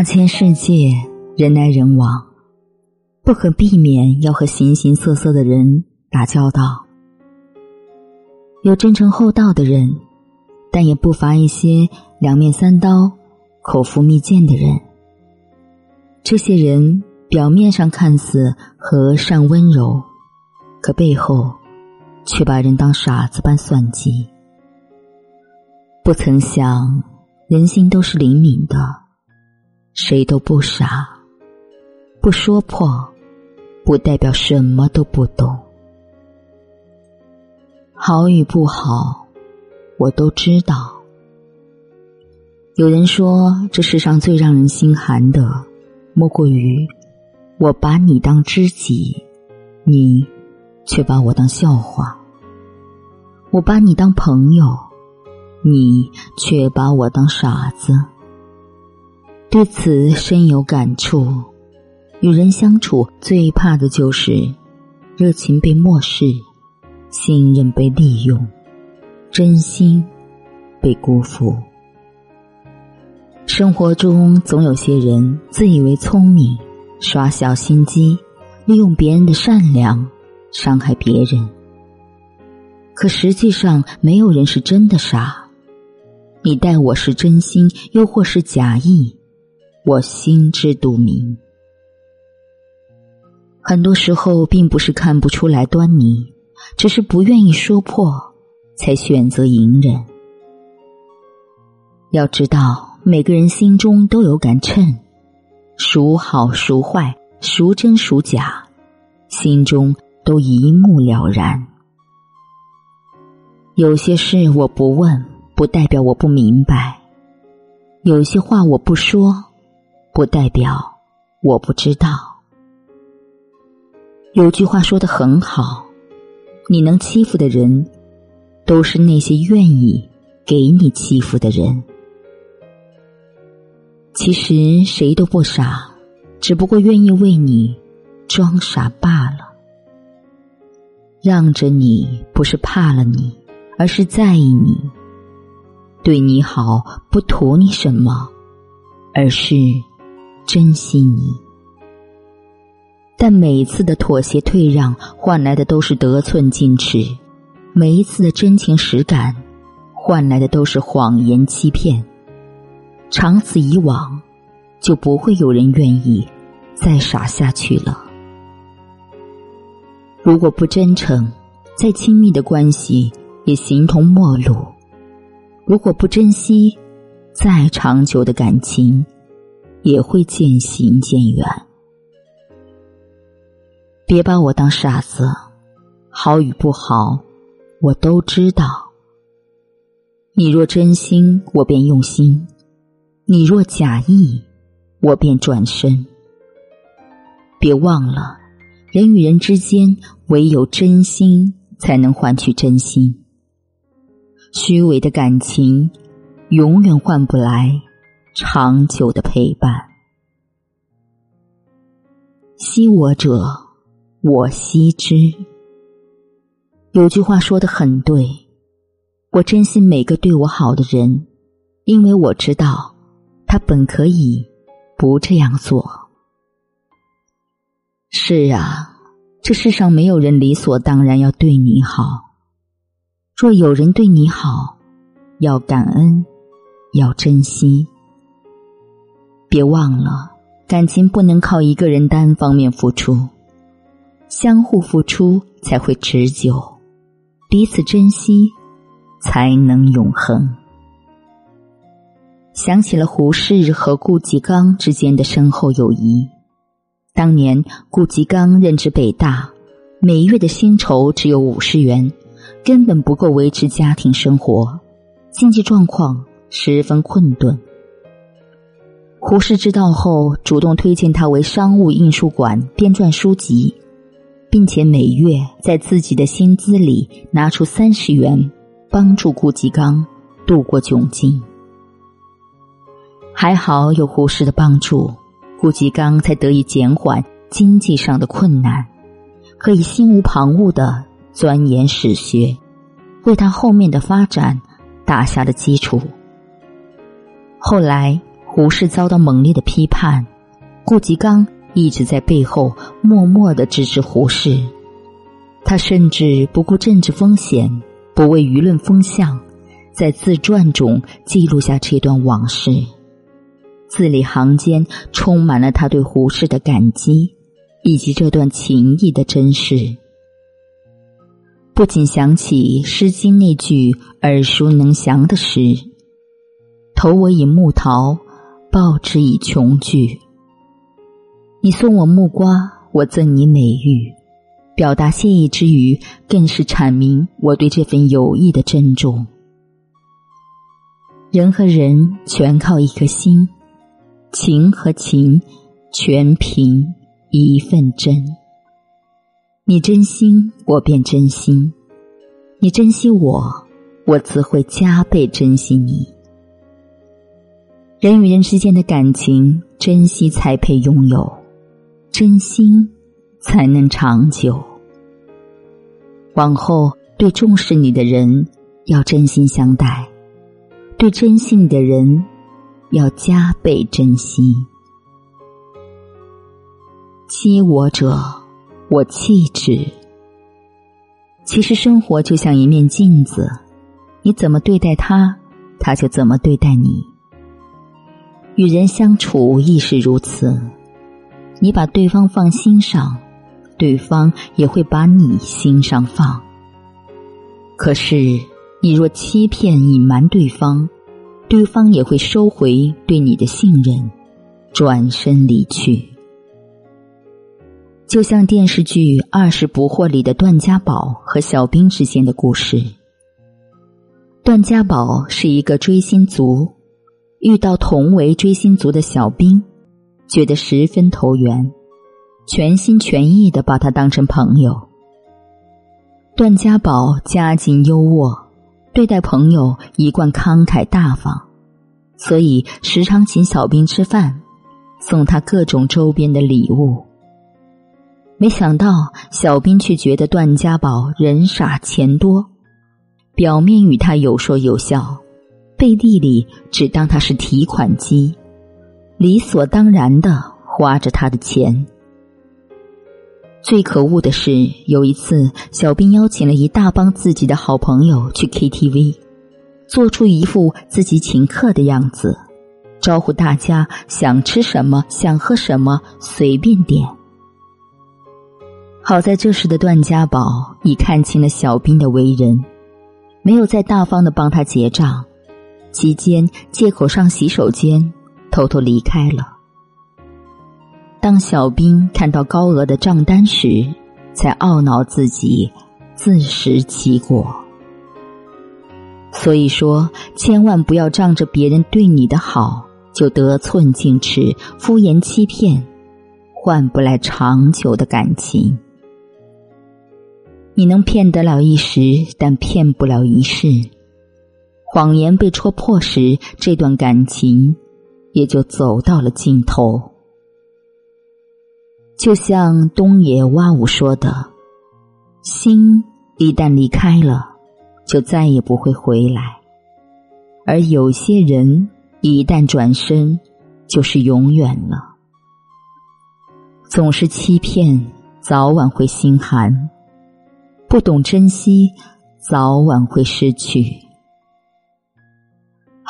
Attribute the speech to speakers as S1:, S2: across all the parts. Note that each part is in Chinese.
S1: 大千世界，人来人往，不可避免要和形形色色的人打交道。有真诚厚道的人，但也不乏一些两面三刀、口腹蜜饯的人。这些人表面上看似和善温柔，可背后却把人当傻子般算计。不曾想，人心都是灵敏的，谁都不傻。不说破，不代表什么都不懂。好与不好，我都知道。有人说，这世上最让人心寒的。莫过于，我把你当知己，你却把我当笑话；我把你当朋友，你却把我当傻子。对此深有感触。与人相处最怕的就是热情被漠视，信任被利用，真心被辜负。生活中总有些人自以为聪明，耍小心机，利用别人的善良伤害别人。可实际上，没有人是真的傻。你待我是真心，又或是假意，我心知肚明。很多时候，并不是看不出来端倪，只是不愿意说破，才选择隐忍。要知道。每个人心中都有杆秤，孰好孰坏，孰真孰假，心中都一目了然。有些事我不问，不代表我不明白；有些话我不说，不代表我不知道。有句话说的很好：你能欺负的人，都是那些愿意给你欺负的人。其实谁都不傻，只不过愿意为你装傻罢了。让着你不是怕了你，而是在意你。对你好不图你什么，而是珍惜你。但每一次的妥协退让，换来的都是得寸进尺；每一次的真情实感，换来的都是谎言欺骗。长此以往，就不会有人愿意再傻下去了。如果不真诚，再亲密的关系也形同陌路；如果不珍惜，再长久的感情也会渐行渐远。别把我当傻子，好与不好，我都知道。你若真心，我便用心。你若假意，我便转身。别忘了，人与人之间唯有真心才能换取真心。虚伪的感情永远换不来长久的陪伴。惜我者，我惜之。有句话说的很对，我珍惜每个对我好的人，因为我知道。他本可以不这样做。是啊，这世上没有人理所当然要对你好。若有人对你好，要感恩，要珍惜。别忘了，感情不能靠一个人单方面付出，相互付出才会持久，彼此珍惜才能永恒。想起了胡适和顾颉刚之间的深厚友谊。当年顾颉刚任职北大，每月的薪酬只有五十元，根本不够维持家庭生活，经济状况十分困顿。胡适知道后，主动推荐他为商务印书馆编撰书籍，并且每月在自己的薪资里拿出三十元，帮助顾颉刚度过窘境。还好有胡适的帮助，顾颉刚才得以减缓经济上的困难，可以心无旁骛的钻研史学，为他后面的发展打下了基础。后来，胡适遭到猛烈的批判，顾颉刚一直在背后默默的支持胡适。他甚至不顾政治风险，不为舆论风向，在自传中记录下这段往事。字里行间充满了他对胡适的感激，以及这段情谊的真实。不仅想起《诗经》那句耳熟能详的诗：“投我以木桃，报之以琼琚。”你送我木瓜，我赠你美玉。表达谢意之余，更是阐明我对这份友谊的珍重。人和人全靠一颗心，情和情全凭一份真。你真心，我便真心；你珍惜我，我自会加倍珍惜你。人与人之间的感情，珍惜才配拥有，真心才能长久。往后对重视你的人要真心相待，对珍惜你的人要加倍珍惜。欺我者。我弃之。其实生活就像一面镜子，你怎么对待他，他就怎么对待你。与人相处亦是如此，你把对方放心上，对方也会把你心上放。可是你若欺骗、隐瞒对方，对方也会收回对你的信任，转身离去。就像电视剧《二十不惑》里的段家宝和小兵之间的故事。段家宝是一个追星族，遇到同为追星族的小兵，觉得十分投缘，全心全意的把他当成朋友。段家宝家境优渥，对待朋友一贯慷慨大方，所以时常请小兵吃饭，送他各种周边的礼物。没想到，小兵却觉得段家宝人傻钱多，表面与他有说有笑，背地里只当他是提款机，理所当然的花着他的钱。最可恶的是，有一次，小兵邀请了一大帮自己的好朋友去 KTV，做出一副自己请客的样子，招呼大家想吃什么、想喝什么随便点。好在这时的段家宝已看清了小兵的为人，没有再大方的帮他结账，期间借口上洗手间，偷偷离开了。当小兵看到高额的账单时，才懊恼自己自食其果。所以说，千万不要仗着别人对你的好就得寸进尺、敷衍欺骗，换不来长久的感情。你能骗得了一时，但骗不了一世。谎言被戳破时，这段感情也就走到了尽头。就像东野蛙舞说的：“心一旦离开了，就再也不会回来；而有些人一旦转身，就是永远了。总是欺骗，早晚会心寒。”不懂珍惜，早晚会失去。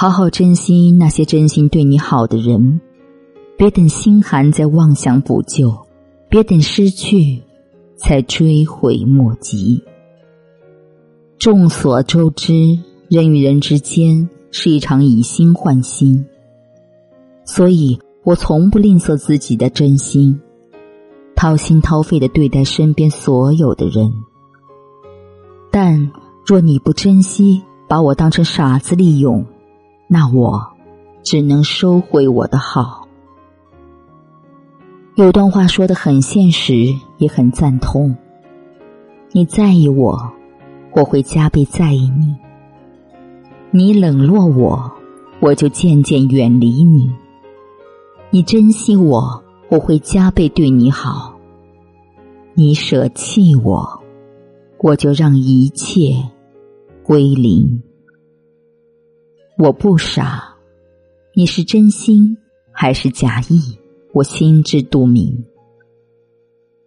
S1: 好好珍惜那些真心对你好的人，别等心寒再妄想补救，别等失去才追悔莫及。众所周知，人与人之间是一场以心换心，所以我从不吝啬自己的真心，掏心掏肺的对待身边所有的人。但若你不珍惜，把我当成傻子利用，那我只能收回我的好。有段话说的很现实，也很赞同。你在意我，我会加倍在意你；你冷落我，我就渐渐远离你；你珍惜我，我会加倍对你好；你舍弃我。我就让一切归零。我不傻，你是真心还是假意，我心知肚明。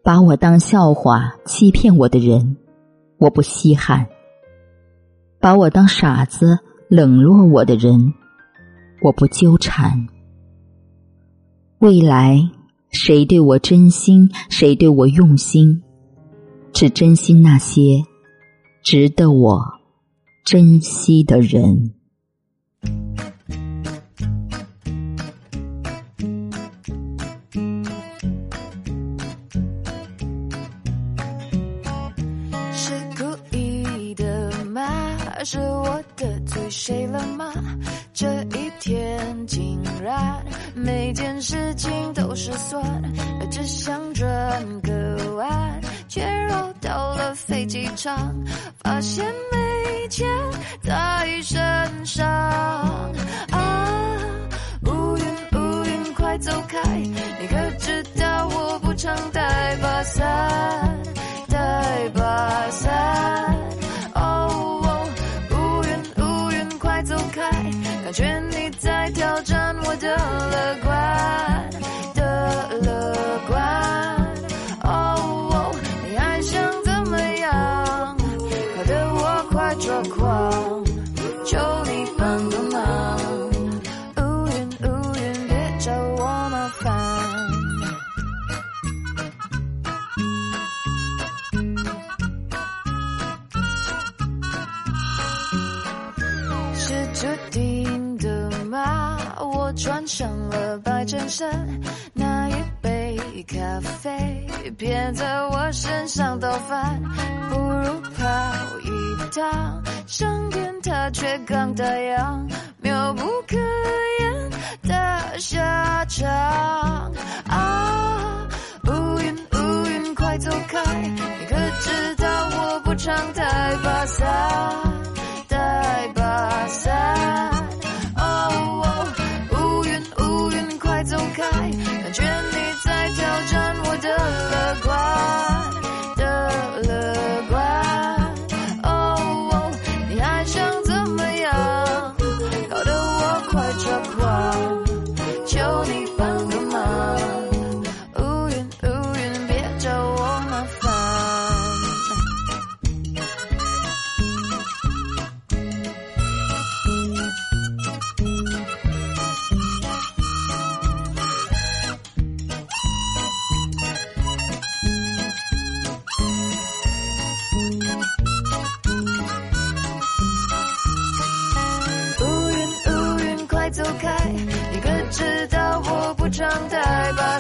S1: 把我当笑话欺骗我的人，我不稀罕；把我当傻子冷落我的人，我不纠缠。未来谁对我真心，谁对我用心，只珍惜那些值得我珍惜的人。
S2: 场，发现没钱在身上。啊，乌云乌云快走开！你可知道我不常带把伞，带把伞。哦，乌云乌云快走开！感觉你在挑战我的乐观我快抓狂，求你帮个忙。乌云乌云，别找我麻烦。是注定的吗。我穿上了白衬衫，咖啡偏在我身上倒翻，不如跑一趟上天他却刚打烊，妙不可言的下场。啊，乌云乌云快走开，你可知道我不常带把伞。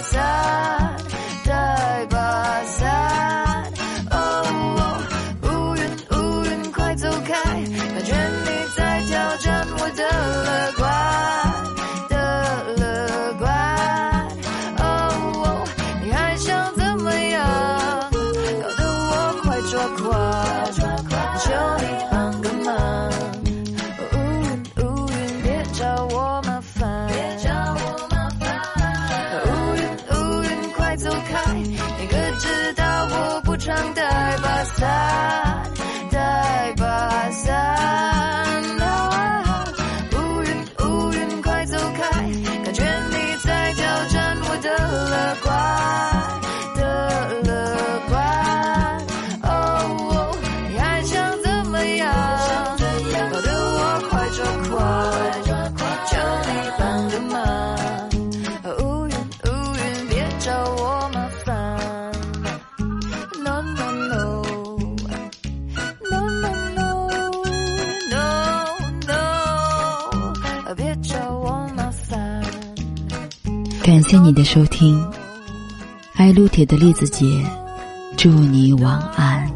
S2: 伞，带把伞，哦，乌云乌云快走开，感觉你在挑战我的乐观。感
S1: 谢你的收听，爱撸铁的栗子姐，祝你晚安。